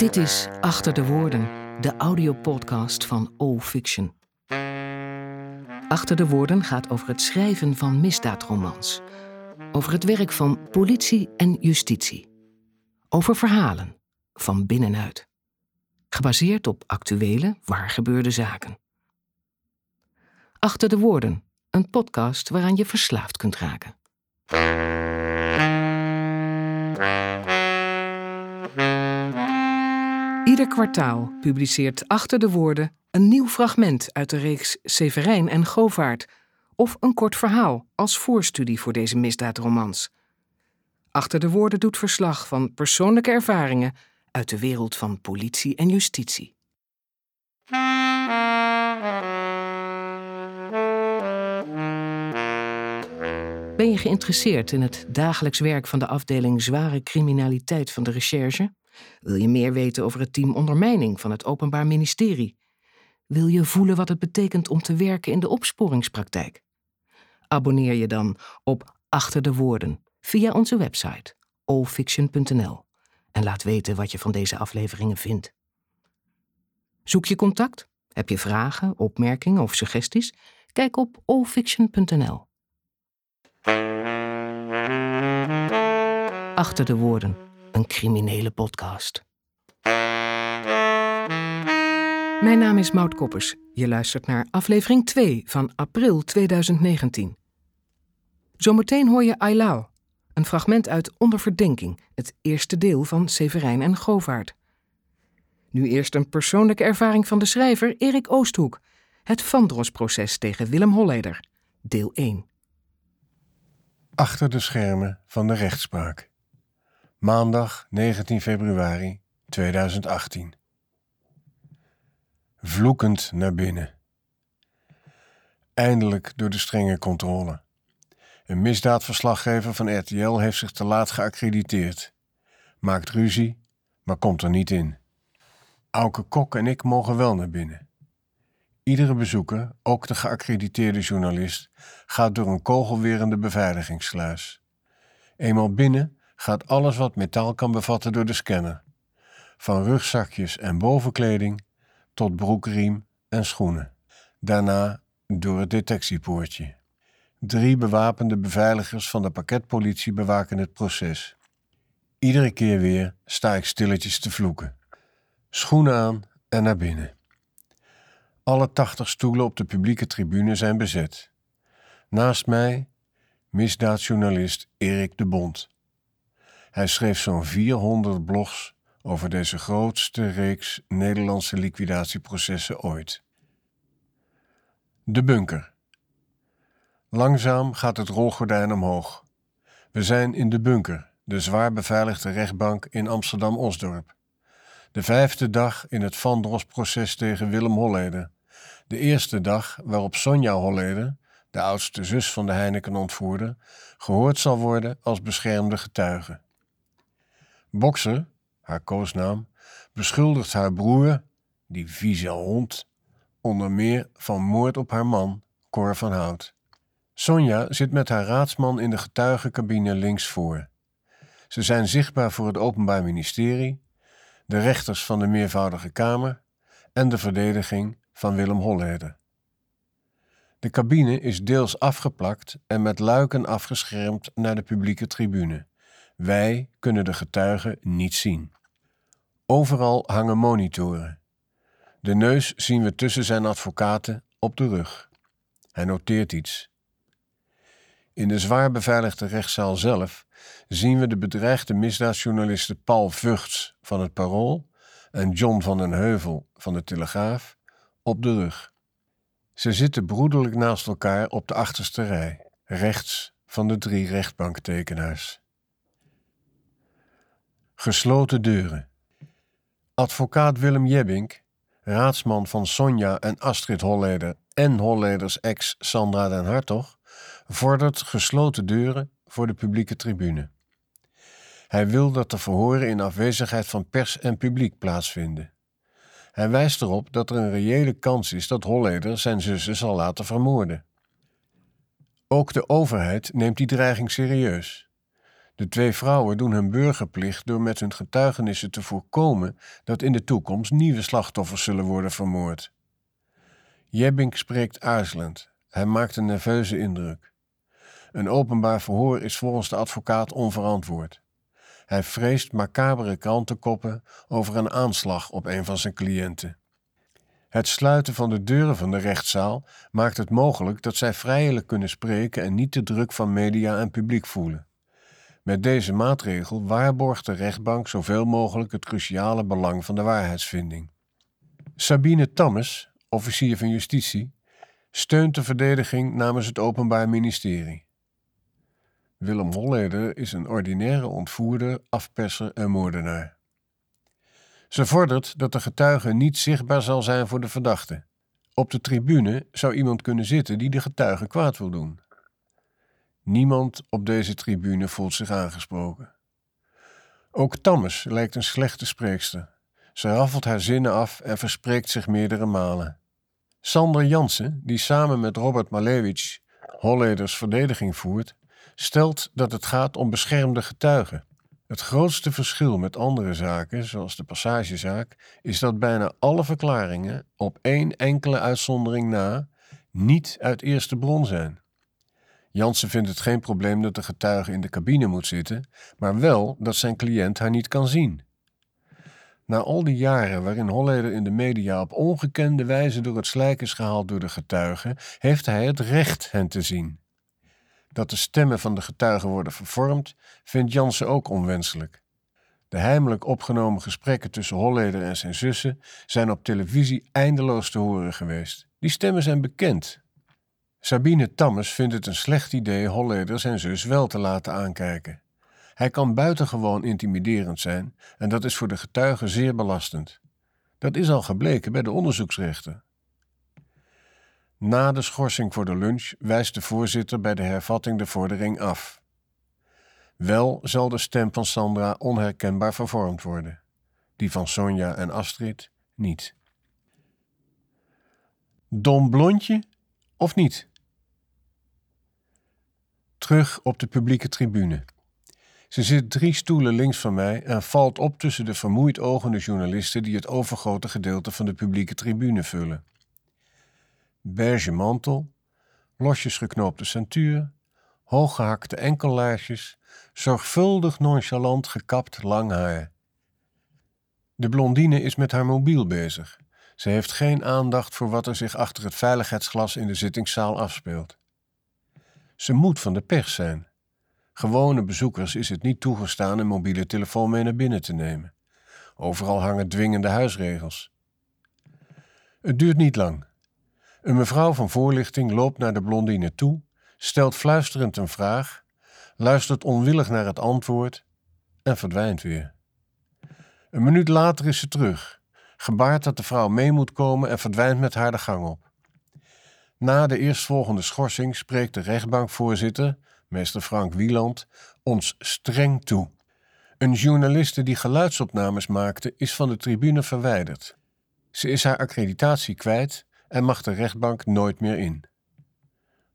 Dit is Achter de Woorden, de audiopodcast van O Fiction. Achter de Woorden gaat over het schrijven van misdaadromans. Over het werk van politie en justitie. Over verhalen, van binnenuit. Gebaseerd op actuele, waargebeurde zaken. Achter de Woorden, een podcast waaraan je verslaafd kunt raken. Ieder kwartaal publiceert Achter de Woorden een nieuw fragment uit de reeks Severijn en Govaert of een kort verhaal als voorstudie voor deze misdaadromans. Achter de Woorden doet verslag van persoonlijke ervaringen uit de wereld van politie en justitie. Ben je geïnteresseerd in het dagelijks werk van de afdeling zware criminaliteit van de recherche? Wil je meer weten over het team ondermijning van het Openbaar Ministerie? Wil je voelen wat het betekent om te werken in de opsporingspraktijk? Abonneer je dan op Achter de Woorden via onze website allfiction.nl en laat weten wat je van deze afleveringen vindt. Zoek je contact? Heb je vragen, opmerkingen of suggesties? Kijk op allfiction.nl. Achter de Woorden, een criminele podcast. Mijn naam is Maud Koppers. Je luistert naar aflevering 2 van april 2019. Zometeen hoor je Ailau, een fragment uit Onder Verdenking, het eerste deel van Severijn en Govaert. Nu eerst een persoonlijke ervaring van de schrijver Erik Oosthoek, het Vandros-proces tegen Willem Holleder, deel 1. Achter de schermen van de rechtspraak. Maandag 19 februari 2018. Vloekend naar binnen. Eindelijk door de strenge controle. Een misdaadverslaggever van RTL heeft zich te laat geaccrediteerd. Maakt ruzie, maar komt er niet in. Auke Kok en ik mogen wel naar binnen. Iedere bezoeker, ook de geaccrediteerde journalist, gaat door een kogelwerende beveiligingssluis. Eenmaal binnen gaat alles wat metaal kan bevatten door de scanner. Van rugzakjes en bovenkleding tot broekriem en schoenen. Daarna door het detectiepoortje. Drie bewapende beveiligers van de pakketpolitie bewaken het proces. Iedere keer weer sta ik stilletjes te vloeken. Schoenen aan en naar binnen. Alle tachtig stoelen op de publieke tribune zijn bezet. Naast mij misdaadjournalist Erik de Bond. Hij schreef zo'n 400 blogs over deze grootste reeks Nederlandse liquidatieprocessen ooit. De bunker. Langzaam gaat het rolgordijn omhoog. We zijn in de bunker, de zwaar beveiligde rechtbank in Amsterdam-Osdorp. De vijfde dag in het Vandros-proces tegen Willem Holleder. De eerste dag waarop Sonja Holleder, de oudste zus van de Heineken-ontvoerder, gehoord zal worden als beschermde getuige. Bokser, haar koosnaam, beschuldigt haar broer, die vieze hond, onder meer van moord op haar man, Cor van Hout. Sonja zit met haar raadsman in de getuigencabine links voor. Ze zijn zichtbaar voor het Openbaar Ministerie, de rechters van de meervoudige Kamer en de verdediging van Willem Holleder. De cabine is deels afgeplakt en met luiken afgeschermd naar de publieke tribune. Wij kunnen de getuigen niet zien. Overal hangen monitoren. De neus zien we tussen zijn advocaten op de rug. Hij noteert iets. In de zwaar beveiligde rechtszaal zelf zien we de bedreigde misdaadjournalisten Paul Vugts van het Parool en John van den Heuvel van de Telegraaf op de rug. Ze zitten broederlijk naast elkaar op de achterste rij, rechts van de drie rechtbanktekenaars. Gesloten deuren. Advocaat Willem Jebbink, raadsman van Sonja en Astrid Holleder en Holleders ex Sandra den Hartog, vordert gesloten deuren voor de publieke tribune. Hij wil dat de verhoren in afwezigheid van pers en publiek plaatsvinden. Hij wijst erop dat er een reële kans is dat Holleder zijn zussen zal laten vermoorden. Ook de overheid neemt die dreiging serieus. De twee vrouwen doen hun burgerplicht door met hun getuigenissen te voorkomen dat in de toekomst nieuwe slachtoffers zullen worden vermoord. Jebbink spreekt aarzelend. Hij maakt een nerveuze indruk. Een openbaar verhoor is volgens de advocaat onverantwoord. Hij vreest macabere krantenkoppen over een aanslag op een van zijn cliënten. Het sluiten van de deuren van de rechtszaal maakt het mogelijk dat zij vrijelijk kunnen spreken en niet de druk van media en publiek voelen. Met deze maatregel waarborgt de rechtbank zoveel mogelijk het cruciale belang van de waarheidsvinding. Sabine Tammes, officier van justitie, steunt de verdediging namens het Openbaar Ministerie. Willem Holleder is een ordinaire ontvoerder, afperser en moordenaar. Ze vordert dat de getuige niet zichtbaar zal zijn voor de verdachte. Op de tribune zou iemand kunnen zitten die de getuige kwaad wil doen. Niemand op deze tribune voelt zich aangesproken. Ook Tammes lijkt een slechte spreekster. Ze raffelt haar zinnen af en verspreekt zich meerdere malen. Sander Jansen, die samen met Robert Malevich Holleders verdediging voert, stelt dat het gaat om beschermde getuigen. Het grootste verschil met andere zaken, zoals de passagezaak, is dat bijna alle verklaringen, op één enkele uitzondering na, niet uit eerste bron zijn. Jansen vindt het geen probleem dat de getuige in de cabine moet zitten, maar wel dat zijn cliënt haar niet kan zien. Na al die jaren waarin Holleder in de media op ongekende wijze door het slijk is gehaald door de getuigen, heeft hij het recht hen te zien. Dat de stemmen van de getuigen worden vervormd, vindt Jansen ook onwenselijk. De heimelijk opgenomen gesprekken tussen Holleder en zijn zussen zijn op televisie eindeloos te horen geweest. Die stemmen zijn bekend. Sabine Tammes vindt het een slecht idee Holleder zijn zus wel te laten aankijken. Hij kan buitengewoon intimiderend zijn en dat is voor de getuigen zeer belastend. Dat is al gebleken bij de onderzoeksrechter. Na de schorsing voor de lunch wijst de voorzitter bij de hervatting de vordering af. Wel zal de stem van Sandra onherkenbaar vervormd worden, die van Sonja en Astrid niet. Dom blondje of niet? Terug op de publieke tribune. Ze zit drie stoelen links van mij en valt op tussen de vermoeid ogende journalisten die het overgrote gedeelte van de publieke tribune vullen beige mantel, losjes geknoopte centuur, hooggehakte enkellaarsjes, zorgvuldig nonchalant gekapt lang haar. De blondine is met haar mobiel bezig. Ze heeft geen aandacht voor wat er zich achter het veiligheidsglas in de zittingszaal afspeelt. Ze moet van de pers zijn. Gewone bezoekers is het niet toegestaan een mobiele telefoon mee naar binnen te nemen. Overal hangen dwingende huisregels. Het duurt niet lang. Een mevrouw van voorlichting loopt naar de blondine toe, stelt fluisterend een vraag, luistert onwillig naar het antwoord en verdwijnt weer. Een minuut later is ze terug, gebaart dat de vrouw mee moet komen en verdwijnt met haar de gang op. Na de eerstvolgende schorsing spreekt de rechtbankvoorzitter, meester Frank Wieland, ons streng toe. Een journaliste die geluidsopnames maakte, is van de tribune verwijderd. Ze is haar accreditatie kwijt en mag de rechtbank nooit meer in.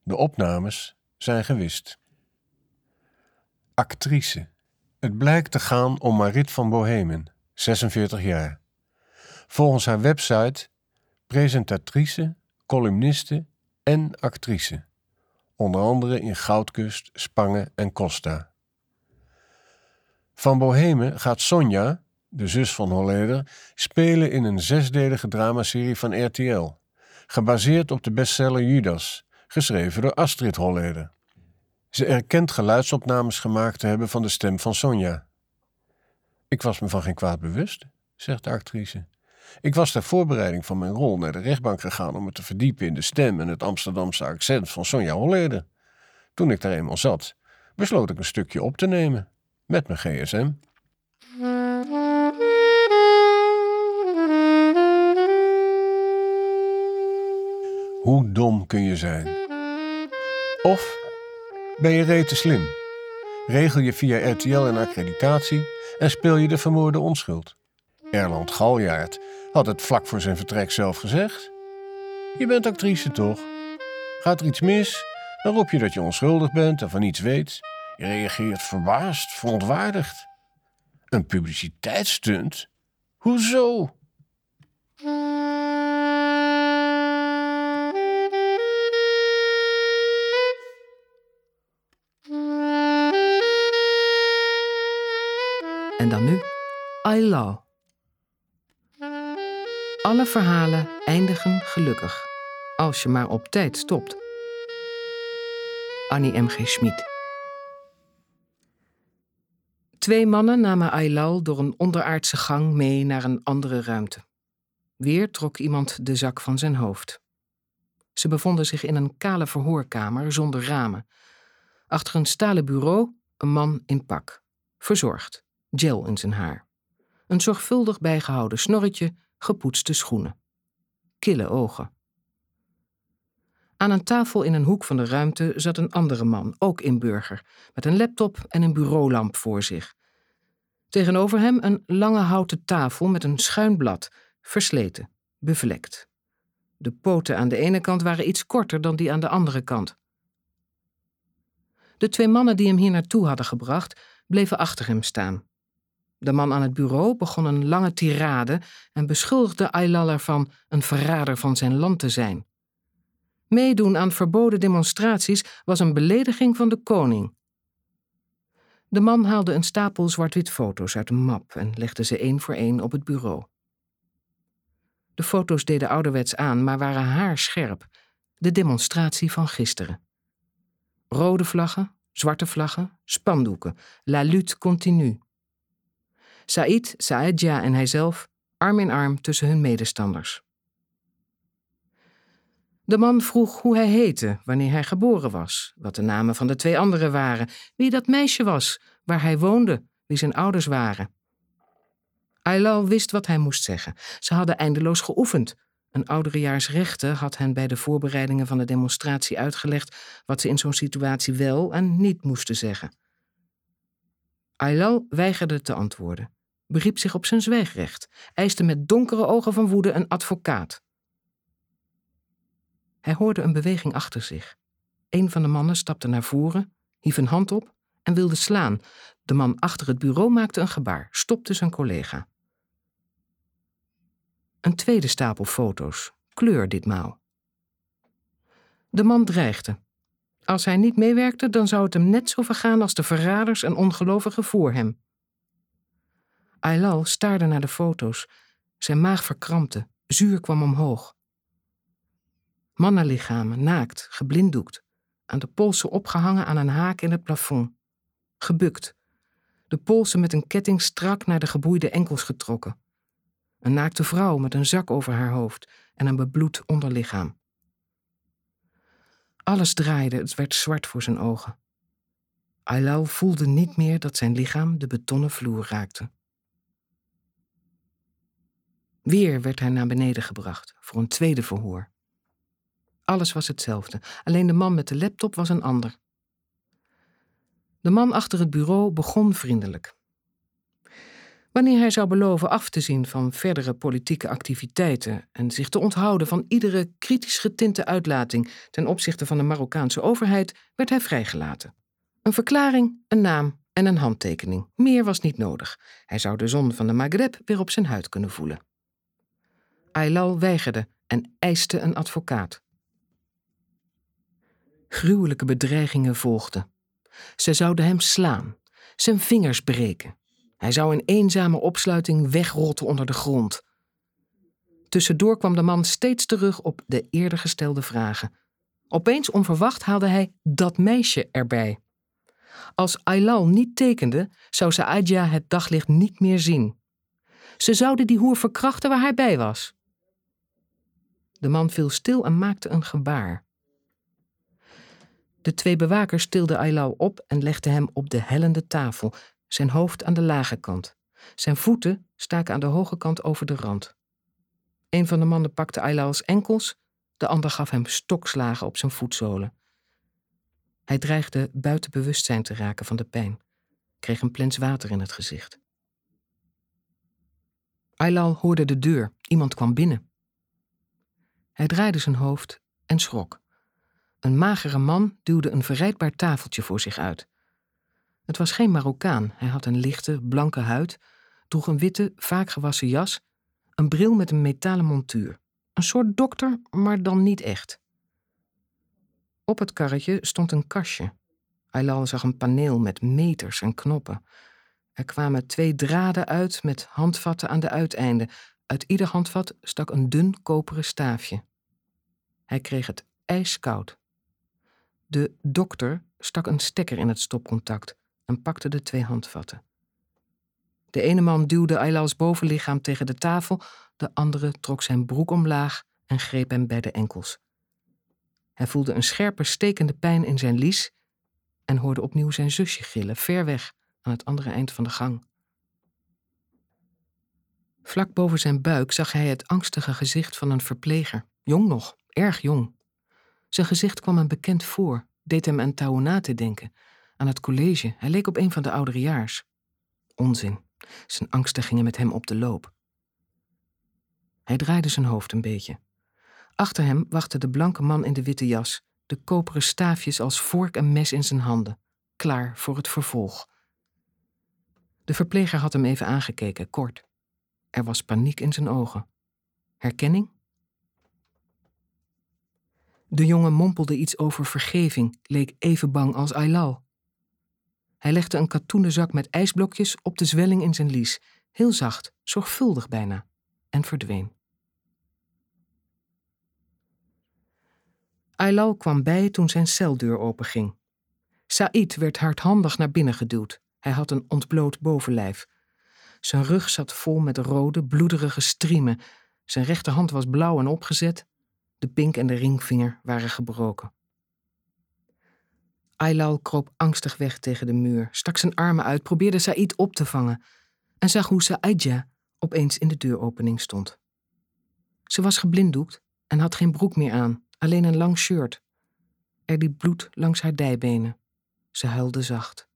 De opnames zijn gewist. Actrice. Het blijkt te gaan om Marit van Bohemen, 46 jaar. Volgens haar website presentatrice, columniste en actrice. Onder andere in Goudkust, Spangen en Costa. Van Bohemen gaat Sonja, de zus van Holleder, spelen in een zesdelige dramaserie van RTL gebaseerd op de bestseller Judas, geschreven door Astrid Holleder. Ze erkent geluidsopnames gemaakt te hebben van de stem van Sonja. Ik was me van geen kwaad bewust, zegt de actrice. Ik was ter voorbereiding van mijn rol naar de rechtbank gegaan om me te verdiepen in de stem en het Amsterdamse accent van Sonja Holleder. Toen ik daar eenmaal zat, besloot ik een stukje op te nemen met mijn gsm. Hoe dom kun je zijn? Of ben je rete slim? Regel je via RTL een accreditatie en speel je de vermoorde onschuld? Erland Galjaard had het vlak voor zijn vertrek zelf gezegd. Je bent actrice toch? Gaat er iets mis, dan roep je dat je onschuldig bent en van niets weet. Je reageert verbaasd, verontwaardigd. Een publiciteitsstunt? Hoezo? En dan nu I Alle verhalen eindigen gelukkig, als je maar op tijd stopt. Annie M.G. Schmid. Twee mannen namen Ailal door een onderaardse gang mee naar een andere ruimte. Weer trok iemand de zak van zijn hoofd. Ze bevonden zich in een kale verhoorkamer zonder ramen. Achter een stalen bureau een man in pak, verzorgd gel in zijn haar. Een zorgvuldig bijgehouden snorretje, gepoetste schoenen. Kille ogen. Aan een tafel in een hoek van de ruimte zat een andere man, ook in burger, met een laptop en een bureaulamp voor zich. Tegenover hem een lange houten tafel met een schuin blad, versleten, bevlekt. De poten aan de ene kant waren iets korter dan die aan de andere kant. De twee mannen die hem hier naartoe hadden gebracht, bleven achter hem staan. De man aan het bureau begon een lange tirade en beschuldigde Aylal ervan een verrader van zijn land te zijn. Meedoen aan verboden demonstraties was een belediging van de koning. De man haalde een stapel zwart-wit foto's uit een map en legde ze één voor één op het bureau. De foto's deden ouderwets aan, maar waren haarscherp. De demonstratie van gisteren. Rode vlaggen, zwarte vlaggen, spandoeken, la lutte continue. Said, Saedja en hijzelf arm in arm tussen hun medestanders. De man vroeg hoe hij heette, wanneer hij geboren was, wat de namen van de twee anderen waren, wie dat meisje was, waar hij woonde, wie zijn ouders waren. Aylal wist wat hij moest zeggen. Ze hadden eindeloos geoefend. Een ouderejaarsrechter had hen bij de voorbereidingen van de demonstratie uitgelegd wat ze in zo'n situatie wel en niet moesten zeggen. Aylal weigerde te antwoorden beriep zich op zijn zwijgrecht, eiste met donkere ogen van woede een advocaat. Hij hoorde een beweging achter zich. Een van de mannen stapte naar voren, hief een hand op en wilde slaan. De man achter het bureau maakte een gebaar, stopte zijn collega. Een tweede stapel foto's, kleur ditmaal. De man dreigde. Als hij niet meewerkte, dan zou het hem net zo vergaan als de verraders en ongelovigen voor hem. Aylal staarde naar de foto's. Zijn maag verkrampte, zuur kwam omhoog. Mannenlichamen, naakt, geblinddoekt, aan de polsen opgehangen aan een haak in het plafond. Gebukt, de polsen met een ketting strak naar de geboeide enkels getrokken. Een naakte vrouw met een zak over haar hoofd en een bebloed onderlichaam. Alles draaide, het werd zwart voor zijn ogen. Aylal voelde niet meer dat zijn lichaam de betonnen vloer raakte. Weer werd hij naar beneden gebracht voor een tweede verhoor. Alles was hetzelfde, alleen de man met de laptop was een ander. De man achter het bureau begon vriendelijk. Wanneer hij zou beloven af te zien van verdere politieke activiteiten en zich te onthouden van iedere kritisch getinte uitlating ten opzichte van de Marokkaanse overheid, werd hij vrijgelaten. Een verklaring, een naam en een handtekening. Meer was niet nodig. Hij zou de zon van de Maghreb weer op zijn huid kunnen voelen. Aylal weigerde en eiste een advocaat. Gruwelijke bedreigingen volgden. Ze zouden hem slaan, zijn vingers breken. Hij zou in eenzame opsluiting wegrotten onder de grond. Tussendoor kwam de man steeds terug op de eerder gestelde vragen. Opeens onverwacht haalde hij dat meisje erbij. Als Aylal niet tekende, zou Saadja het daglicht niet meer zien. Ze zouden die hoer verkrachten waar hij bij was. De man viel stil en maakte een gebaar. De twee bewakers tilden Ailau op en legden hem op de hellende tafel, zijn hoofd aan de lage kant. Zijn voeten staken aan de hoge kant over de rand. Een van de mannen pakte Ailau's enkels, de ander gaf hem stokslagen op zijn voetzolen. Hij dreigde buiten bewustzijn te raken van de pijn, kreeg een plens water in het gezicht. Ailal hoorde de deur, iemand kwam binnen. Hij draaide zijn hoofd en schrok. Een magere man duwde een verrijdbaar tafeltje voor zich uit. Het was geen Marokkaan. Hij had een lichte, blanke huid, droeg een witte, vaak gewassen jas, een bril met een metalen montuur. Een soort dokter, maar dan niet echt. Op het karretje stond een kastje. Aylal zag een paneel met meters en knoppen. Er kwamen twee draden uit met handvatten aan de uiteinden. Uit ieder handvat stak een dun koperen staafje. Hij kreeg het ijskoud. De dokter stak een stekker in het stopcontact en pakte de twee handvatten. De ene man duwde Aylals bovenlichaam tegen de tafel, de andere trok zijn broek omlaag en greep hem bij de enkels. Hij voelde een scherpe, stekende pijn in zijn lies en hoorde opnieuw zijn zusje gillen, ver weg aan het andere eind van de gang. Vlak boven zijn buik zag hij het angstige gezicht van een verpleger, jong nog, erg jong. Zijn gezicht kwam hem bekend voor, deed hem aan Taunate denken, aan het college. Hij leek op een van de ouderejaars. Onzin. Zijn angsten gingen met hem op de loop. Hij draaide zijn hoofd een beetje. Achter hem wachtte de blanke man in de witte jas, de koperen staafjes als vork en mes in zijn handen, klaar voor het vervolg. De verpleger had hem even aangekeken, kort. Er was paniek in zijn ogen. Herkenning? De jongen mompelde iets over vergeving, leek even bang als Aylal. Hij legde een katoenen zak met ijsblokjes op de zwelling in zijn lies, heel zacht, zorgvuldig bijna, en verdween. Aylal kwam bij toen zijn celdeur openging. Said werd hardhandig naar binnen geduwd. Hij had een ontbloot bovenlijf. Zijn rug zat vol met rode, bloederige striemen. Zijn rechterhand was blauw en opgezet. De pink en de ringvinger waren gebroken. Aylal kroop angstig weg tegen de muur, stak zijn armen uit, probeerde Said op te vangen en zag hoe Saidja opeens in de deuropening stond. Ze was geblinddoekt en had geen broek meer aan, alleen een lang shirt. Er liep bloed langs haar dijbenen. Ze huilde zacht.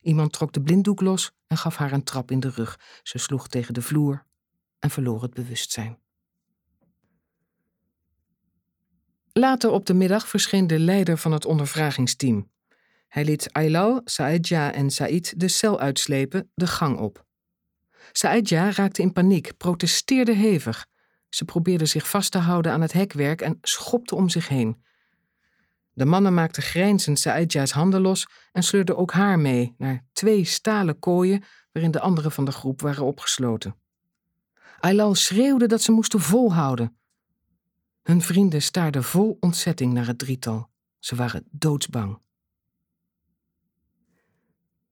Iemand trok de blinddoek los en gaf haar een trap in de rug. Ze sloeg tegen de vloer en verloor het bewustzijn. Later op de middag verscheen de leider van het ondervragingsteam. Hij liet Aylal, Saidja en Said de cel uitslepen, de gang op. Saidja raakte in paniek, protesteerde hevig. Ze probeerde zich vast te houden aan het hekwerk en schopte om zich heen. De mannen maakten grijnzend Saidja's handen los en sleurden ook haar mee naar twee stalen kooien waarin de anderen van de groep waren opgesloten. Aylal schreeuwde dat ze moesten volhouden. Hun vrienden staarden vol ontzetting naar het drietal. Ze waren doodsbang.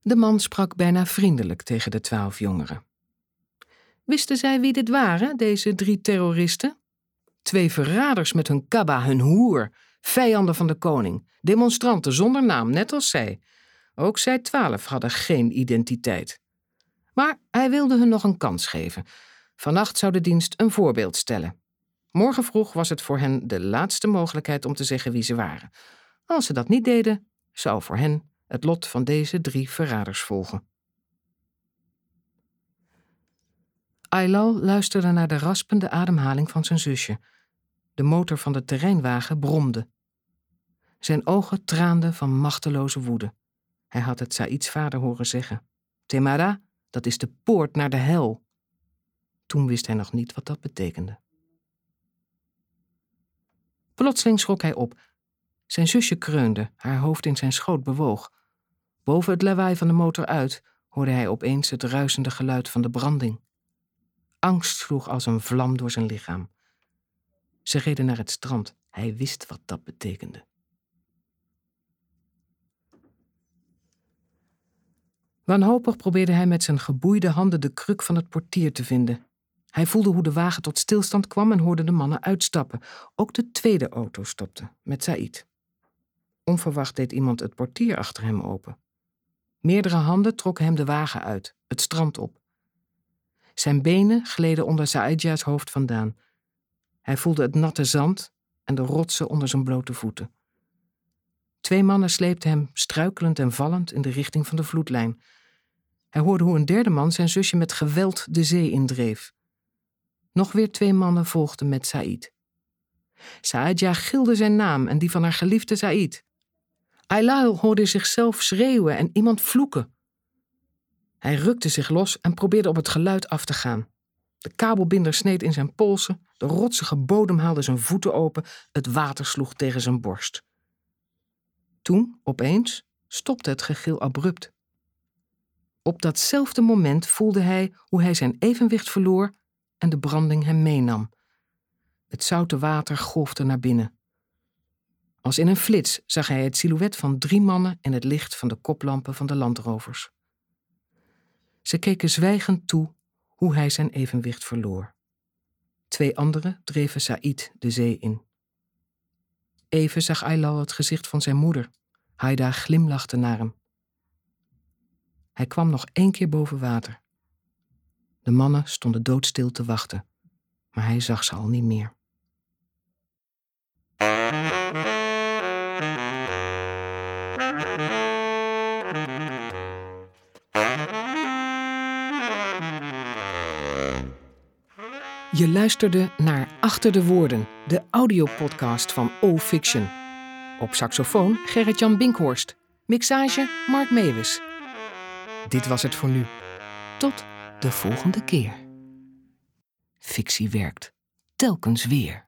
De man sprak bijna vriendelijk tegen de twaalf jongeren. Wisten zij wie dit waren, deze drie terroristen? Twee verraders met hun kabba, hun hoer, vijanden van de koning, demonstranten zonder naam, net als zij. Ook zij twaalf hadden geen identiteit. Maar hij wilde hun nog een kans geven. Vannacht zou de dienst een voorbeeld stellen. Morgen vroeg was het voor hen de laatste mogelijkheid om te zeggen wie ze waren. Als ze dat niet deden, zou voor hen het lot van deze drie verraders volgen. Aylal luisterde naar de raspende ademhaling van zijn zusje. De motor van de terreinwagen bromde. Zijn ogen traanden van machteloze woede. Hij had het Saïds vader horen zeggen. Temara, dat is de poort naar de hel. Toen wist hij nog niet wat dat betekende. Plotseling schrok hij op. Zijn zusje kreunde, haar hoofd in zijn schoot bewoog. Boven het lawaai van de motor uit hoorde hij opeens het ruisende geluid van de branding. Angst sloeg als een vlam door zijn lichaam. Ze reden naar het strand. Hij wist wat dat betekende. Wanhopig probeerde hij met zijn geboeide handen de kruk van het portier te vinden. Hij voelde hoe de wagen tot stilstand kwam en hoorde de mannen uitstappen. Ook de tweede auto stopte, met Said. Onverwacht deed iemand het portier achter hem open. Meerdere handen trokken hem de wagen uit, het strand op. Zijn benen gleden onder Saidja's hoofd vandaan. Hij voelde het natte zand en de rotsen onder zijn blote voeten. Twee mannen sleepten hem struikelend en vallend in de richting van de vloedlijn. Hij hoorde hoe een derde man zijn zusje met geweld de zee indreef. Nog weer twee mannen volgden met Said. Saadja gilde zijn naam en die van haar geliefde Said. Aylaal hoorde zichzelf schreeuwen en iemand vloeken. Hij rukte zich los en probeerde op het geluid af te gaan. De kabelbinder sneed in zijn polsen, de rotsige bodem haalde zijn voeten open, het water sloeg tegen zijn borst. Toen, opeens, stopte het gegil abrupt. Op datzelfde moment voelde hij hoe hij zijn evenwicht verloor en de branding hem meenam. Het zoute water golfde naar binnen. Als in een flits zag hij het silhouet van drie mannen in het licht van de koplampen van de landrovers. Ze keken zwijgend toe hoe hij zijn evenwicht verloor. Twee anderen dreven Saïd de zee in. Even zag Aylal het gezicht van zijn moeder. Haida glimlachte naar hem. Hij kwam nog één keer boven water. De mannen stonden doodstil te wachten, maar hij zag ze al niet meer. Je luisterde naar Achter de Woorden, de audiopodcast van O Fiction. Op saxofoon Gerrit-Jan Binkhorst. Mixage Mark Mewis. Dit was het voor nu. Tot de volgende keer. Fictie werkt. Telkens weer.